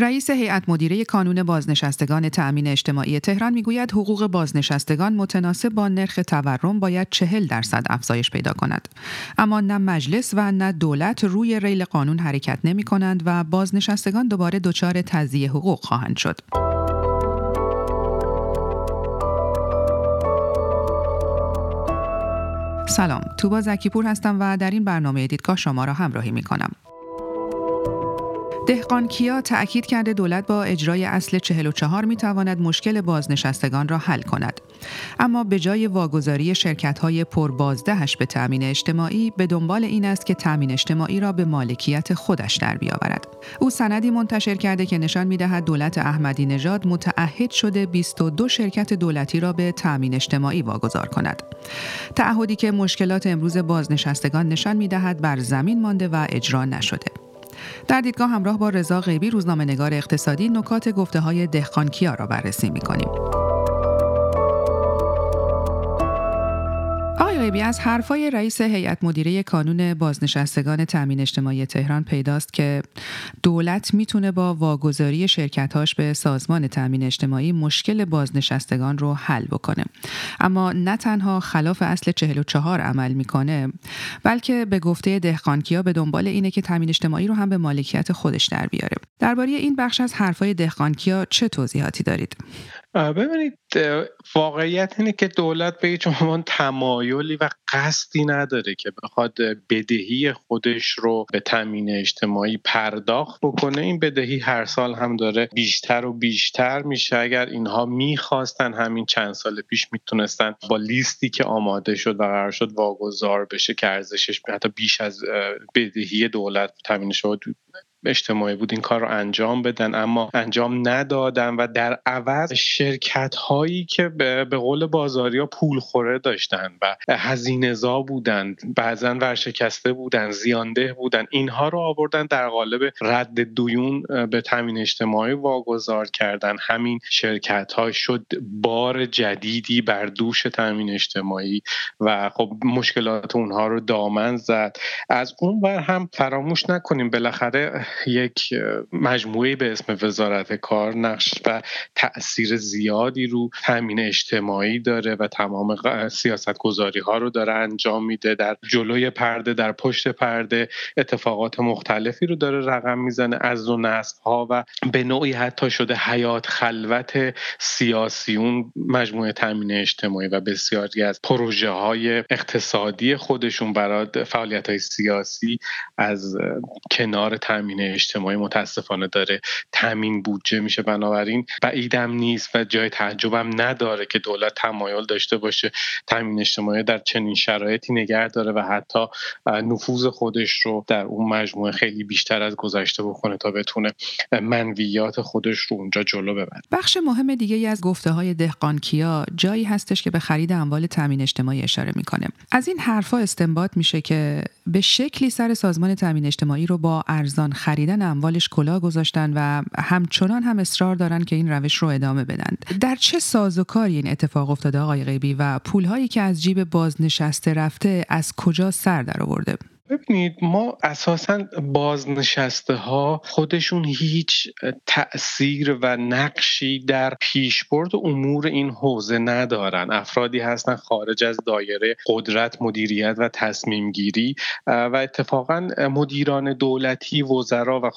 رئیس هیئت مدیره کانون بازنشستگان تأمین اجتماعی تهران می‌گوید حقوق بازنشستگان متناسب با نرخ تورم باید چهل درصد افزایش پیدا کند. اما نه مجلس و نه دولت روی ریل قانون حرکت نمی کنند و بازنشستگان دوباره دچار تضییع حقوق خواهند شد. سلام توبا زکیپور هستم و در این برنامه دیدگاه شما را همراهی می کنم دهقان کیا تأکید کرده دولت با اجرای اصل 44 می تواند مشکل بازنشستگان را حل کند. اما به جای واگذاری شرکت های پربازدهش به تأمین اجتماعی به دنبال این است که تأمین اجتماعی را به مالکیت خودش در بیاورد. او سندی منتشر کرده که نشان می دهد دولت احمدی نژاد متعهد شده 22 شرکت دولتی را به تأمین اجتماعی واگذار کند. تعهدی که مشکلات امروز بازنشستگان نشان می دهد بر زمین مانده و اجرا نشده. در دیدگاه همراه با رضا غیبی روزنامه نگار اقتصادی نکات گفته های دهقانکیا را بررسی می کنیم. آقای از حرفای رئیس هیئت مدیره کانون بازنشستگان تامین اجتماعی تهران پیداست که دولت می‌تونه با واگذاری شرکتهاش به سازمان تامین اجتماعی مشکل بازنشستگان رو حل بکنه. اما نه تنها خلاف اصل 44 عمل می‌کنه بلکه به گفته دهقانکیا به دنبال اینه که تامین اجتماعی رو هم به مالکیت خودش در بیاره. درباره این بخش از حرفای دهقانکیا چه توضیحاتی دارید؟ ببینید واقعیت اینه که دولت به هیچ عنوان تمایلی و قصدی نداره که بخواد بدهی خودش رو به تامین اجتماعی پرداخت بکنه. این بدهی هر سال هم داره بیشتر و بیشتر میشه. اگر اینها می‌خواستن همین چند سال پیش می‌تونستن با لیستی که آماده شد و قرار شد واگذار بشه که ارزشش حتی بیش از بدهی دولت تامین شد اجتماعی بود این کار رو انجام بدن. اما انجام ندادن و در عوض شرکت هایی که به قول بازاریا پول خوره داشتن و هزینه بودند بعضا ورشکسته بودن زیانده بودن اینها رو آوردن در قالب رد دویون به تامین اجتماعی واگذار کردن. همین شرکت ها شد بار جدیدی بر دوش تامین اجتماعی و خب مشکلات اونها رو دامن زد. از اون ور هم فراموش نکنیم بالاخره یک مجموعه به اسم وزارت کار نقش و تاثیر زیادی رو تامین اجتماعی داره و تمام سیاست گذاری ها رو داره انجام میده در جلوی پرده در پشت پرده اتفاقات مختلفی رو داره رقم می‌زنه از دو نسل ها و به نوعی حتی شده حیات خلوت سیاسیون مجموعه تامین اجتماعی و بسیاری از پروژه های اقتصادی خودشون برای فعالیت های سیاسی از کنار تامین تامین اجتماعی متاسفانه داره تامین بودجه میشه بنابراین. بعیدم نیست و جای تعجبم نداره که دولت تمایل داشته باشه تامین اجتماعی در چنین شرایطی نگه داره و حتی نفوذ خودش رو در اون مجموعه خیلی بیشتر از گذشته بکنه تا بتونه منویات خودش رو اونجا جلو ببره. بخش مهم دیگه ای از گفته های دهقانکیا جایی هستش که به خرید اموال تامین اجتماعی اشاره می‌کنه. از این حرفا استنباط میشه که به شکلی سر سازمان تامین اجتماعی رو با ارزان خریدن اموالش کلا گذاشتن و همچنان هم اصرار دارن که این روش رو ادامه بدن. در چه سازوکاری این اتفاق افتاده آقای غیبی و پولهایی که از جیب بازنشسته رفته از کجا سر در آورده ببینید ما اساسا بازنشسته ها خودشون هیچ تاثیر و نقشی در پیشبرد امور این حوزه ندارن. افرادی هستن خارج از دایره قدرت مدیریت و تصمیم گیری و اتفاقا مدیران دولتی وزرا و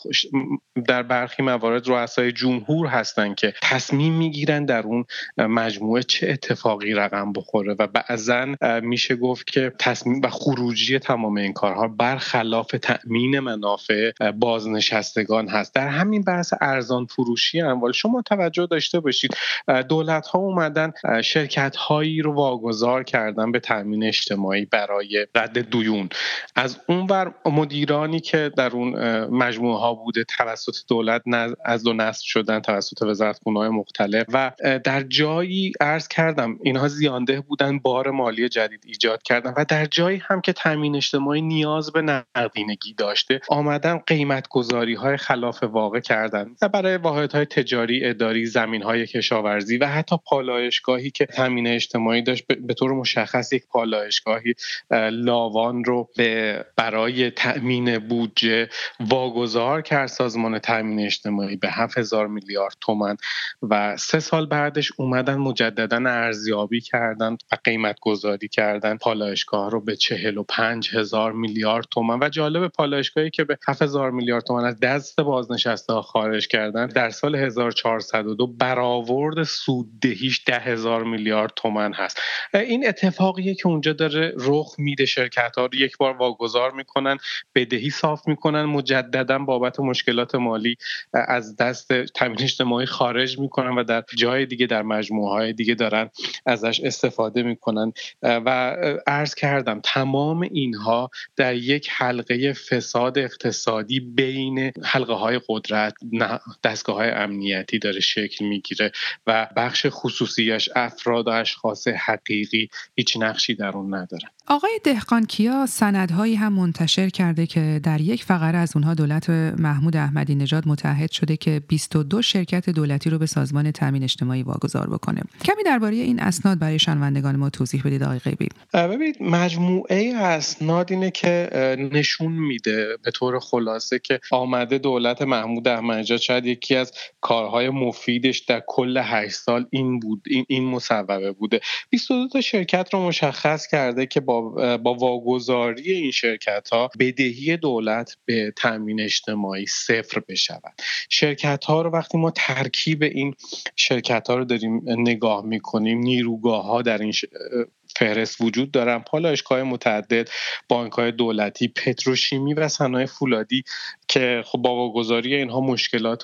در برخی موارد رؤسای جمهور هستند که تصمیم می‌گیرن در اون مجموعه چه اتفاقی رقم بخوره. و بعضا میشه گفت که تصمیم و خروجی تمام این کارها برخلاف تأمین منافع بازنشستگان هست. در همین بحث ارزان فروشی اموال شما توجه داشته باشید دولت ها اومدن شرکت هایی رو واگذار کردن به تأمین اجتماعی برای رد دویون. از اونور مدیرانی که در اون مجموعه ها بوده توسط دولت از دو نسل شدن توسط وزارت های مختلف و در جایی عرض کردم اینها زیانده بودن بار مالی جدید ایجاد کردن و در جایی هم که تامین اجتماعی نیاز نیاز به نقدینگی داشته آمدن قیمت گذاری های خلاف واقع کردن و برای واحد های تجاری اداری زمین های کشاورزی و حتی پالایشگاهی که تامین اجتماعی داشت به طور مشخص یک پالایشگاهی لاوان رو به برای تأمین بودجه واگذار کرد سازمان تامین اجتماعی به 7000 میلیارد تومن و سه سال بعدش اومدن مجددا ارزیابی کردن و قیمت گذاری کردن. پالایشگاه رو به 45 هزار میلیارد تومن و جالب پالایشگاهی که به 7000 میلیارد تومن از دست بازنشسته خارج کردن در سال 1402 برآورد سوددهیش ده هزار میلیارد تومن هست. این اتفاقیه که اونجا داره رخ میده شرکت ها رو یک بار واگذار می‌کنن بدهی صاف می‌کنن مجددا بابت مشکلات مالی از دست تامین اجتماعی خارج می‌کنن و در جای دیگه در مجموعه های دیگه دارن ازش استفاده می‌کنن. و عرض کردم تمام اینها در یک حلقه فساد اقتصادی بین حلقه های قدرت دستگاه های امنیتی داره شکل می‌گیره و بخش خصوصیش افراد و اشخاص حقیقی هیچ نقشی در اون ندارن. آقای دهقان کیا سندهایی هم منتشر کرده که در یک فقره از اونها دولت محمود احمدی نژاد متحد شده که 22 شرکت دولتی رو به سازمان تامین اجتماعی واگذار بکنه؟ کمی درباره این اسناد برای شنوندگان ما توضیح بدید آقای غیبی. ببینید مجموعه اسناد اینه که نشون میده به طور خلاصه که آمده دولت محمود احمدی نژاد شاید یکی از کارهای مفیدش در کل 8 سال این بود این, این مصوبه بوده. 22 تا شرکت رو مشخص کرده که با با واگذاری این شرکت ها بدهی دولت به تامین اجتماعی صفر بشود. شرکت ها رو وقتی ما ترکیب این شرکت ها رو داریم نگاه می‌کنیم نیروگاه ها در این فهرست وجود دارن پالایشگاه متعدد بانک های دولتی پتروشیمی و صنایع فولادی که خب با واگذاری اینها مشکلات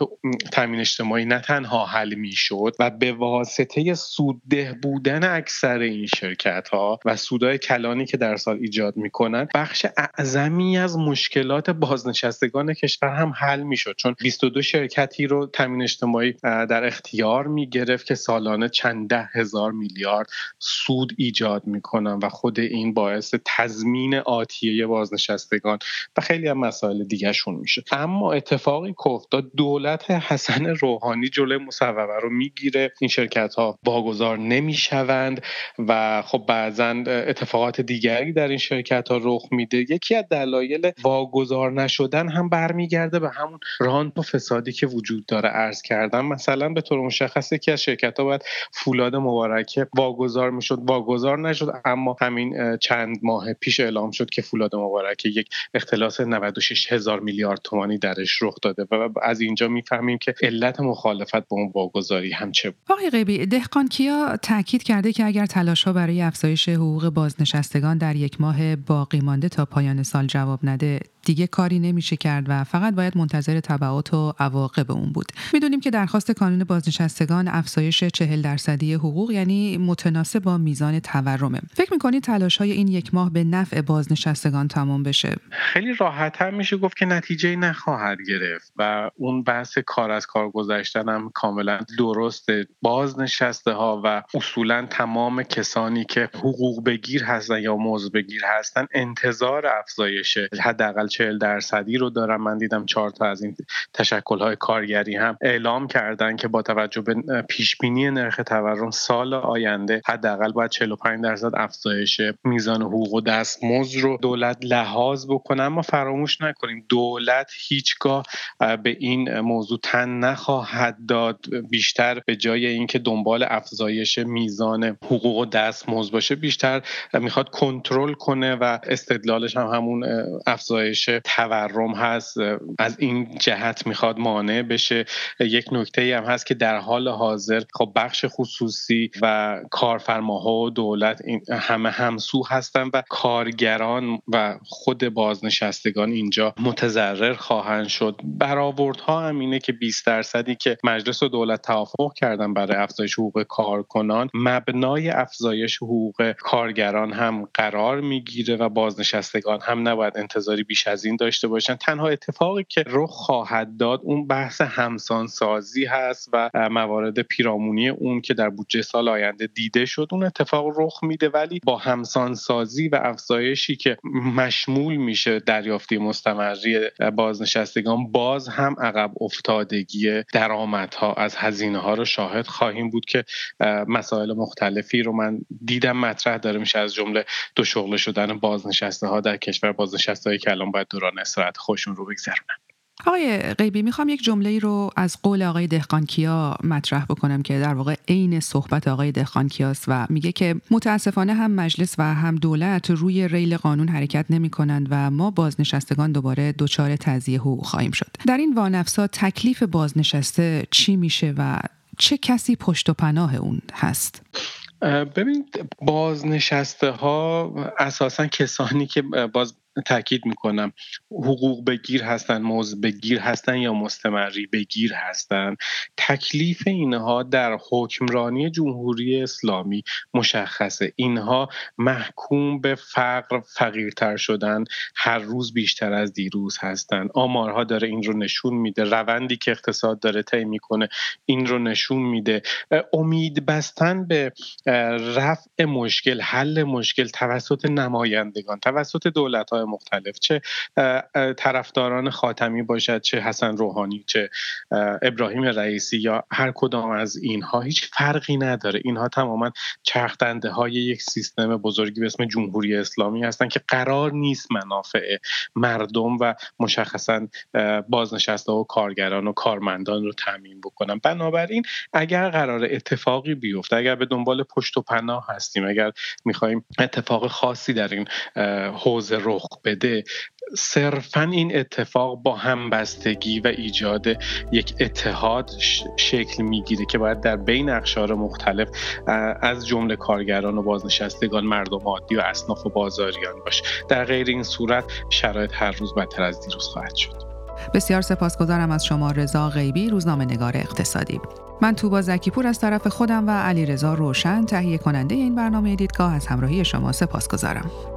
تامین اجتماعی نه تنها حل می‌شد و به واسطه سودده بودن اکثر این شرکت ها و سودای کلانی که در سال ایجاد می‌کنن بخش اعظمی از مشکلات بازنشستگان کشور هم حل می‌شد. چون 22 شرکتی رو تامین اجتماعی در اختیار می‌گرفت که سالانه چند ده هزار میلیارد سود ایجاد می‌کنن و خود این باعث تضمین آتیه بازنشستگان و خیلی هم مسائل دیگهشون میشه. اما اتفاقی که افتاد دولت حسن روحانی جلوی مصوبه رو می‌گیره. این شرکت ها واگذار نمی‌شوند و خب بعضا اتفاقات دیگری در این شرکت ها رخ میده. یکی از دلایل واگذار نشدن هم برمیگرده به همون رانت و فسادی که وجود داره. ارز کردن مثلا به طور مشخص یکی از شرکت ها باید فولاد مبارکه واگذار می‌شد. واگذار نشد اما همین چند ماه پیش اعلام شد که فولاد مبارکه یک اختلاس 96 هزار میلیارد تومانی درش رخ داده و از اینجا می‌فهمیم که علت مخالفت با اون واگذاری هم چه بود. آقای غیبی دهقان کیا تاکید کرده که اگر تلاش ها برای افزایش حقوق بازنشستگان در یک ماه باقی مانده تا پایان سال جواب نده دیگه کاری نمیشه کرد و فقط باید منتظر تبعات و عواقب اون بود. می‌دونیم که درخواست کانون بازنشستگان افزایش چهل درصدی حقوق یعنی متناسب با میزان تورمه. فکر می‌کنید تلاش های این یک ماه به نفع بازنشستگان تمام بشه؟ خیلی راحت هم میشه گفت که نتیجه نخواهد گرفت و اون بحث کار از کار گذاشتن هم کاملا درسته. بازنشسته ها و اصولا تمام کسانی که حقوق بگیر هستن یا موضوع بگیر هستن انتظار افزایش حداقل چهل درصدی رو دارم. من دیدم چهار تا از این تشکل های کارگری هم اعلام کردن که با توجه به پیش بینی نرخ تورم سال آینده حداقل باید 45 درصد افزایش میزان حقوق و دستمزد رو دولت لحاظ بکنه. اما فراموش نکنیم دولت هیچگاه به این موضوع تن نخواهد داد. بیشتر به جای اینکه دنبال افزایش میزان حقوق و دستمزد باشه بیشتر می‌خواد کنترل کنه و استدلالش هم همون افزایش تورم هست از این جهت می‌خواد مانع بشه. یک نکته هم هست که در حال حاضر خب بخش خصوصی و کارفرماها و دولت این همه همسو هستن و کارگران و خود بازنشستگان اینجا متضرر خواهند شد. برآوردها هم اینه که 20 درصدی که مجلس و دولت توافق کردن برای افزایش حقوق کارکنان مبنای افزایش حقوق کارگران هم قرار می‌گیره و بازنشستگان هم نباید انتظاری بیش از از این داشته باشن. تنها اتفاقی که رخ خواهد داد اون بحث همسان سازی هست و موارد پیرامونی اون که در بودجه سال آینده دیده شد. اون اتفاق رخ میده ولی با همسان سازی و افزایشی که مشمول میشه دریافتی مستمری بازنشستگان باز هم عقب افتادگی درآمدها از هزینه ها رو شاهد خواهیم بود که مسائل مختلفی رو من دیدم. مطرح داره میشه از جمله دو شغل شدن بازنشسته ها در کشور بازنشسته هایی که الان دوران استراحت خوشون رو بگذرونن. آقای غیبی می‌خوام یک جمله رو از قول آقای دهقانکیا مطرح بکنم که در واقع عین صحبت آقای دهقانکیاست و میگه که متاسفانه هم مجلس و هم دولت روی ریل قانون حرکت نمی کنند و ما بازنشستگان دوباره دچار تضییع حقوق خواهیم شد. در این وانفسا تکلیف بازنشسته چی میشه و چه کسی پشت و پناه اون هست؟ ببین بازنشسته ها اساسا کسانی که باز تاکید می‌کنم. حقوق بگیر هستن موز بگیر هستن یا مستمری بگیر هستن تکلیف اینها در حکمرانی جمهوری اسلامی مشخصه. اینها محکوم به فقر فقیرتر شدن هر روز بیشتر از دیروز هستن. آمارها داره این رو نشون میده روندی که اقتصاد داره طی می‌کنه این رو نشون میده. امید بستن به رفع مشکل حل مشکل توسط نمایندگان توسط دولت های مختلف چه طرفداران خاتمی باشد چه حسن روحانی چه ابراهیم رئیسی یا هر کدام از اینها هیچ فرقی نداره. اینها تماما چرخدنده های یک سیستم بزرگی به اسم جمهوری اسلامی هستند که قرار نیست منافع مردم و مشخصا بازنشسته و کارگران و کارمندان رو تعمین بکنن. بنابراین اگر قرار اتفاقی بیفته اگر به دنبال پشت و پناه هستیم اگر می‌خوایم اتفاق خاصی در این حوزه رخ بده صرفا این اتفاق با همبستگی و ایجاد یک اتحاد شکل می‌گیره که باید در بین اقشار مختلف از جمله کارگران و بازنشستگان مردم عادی و اصناف و بازاریان باشه در غیر این صورت شرایط هر روز بدتر از دیروز خواهد شد. بسیار سپاسگزارم از شما رضا غیبی روزنامه نگار اقتصادی. من توبا زکیپور از طرف خودم و علی رضا روشن تهیه کننده این برنامه دیدگاه از همراهی شما سپاسگزارم.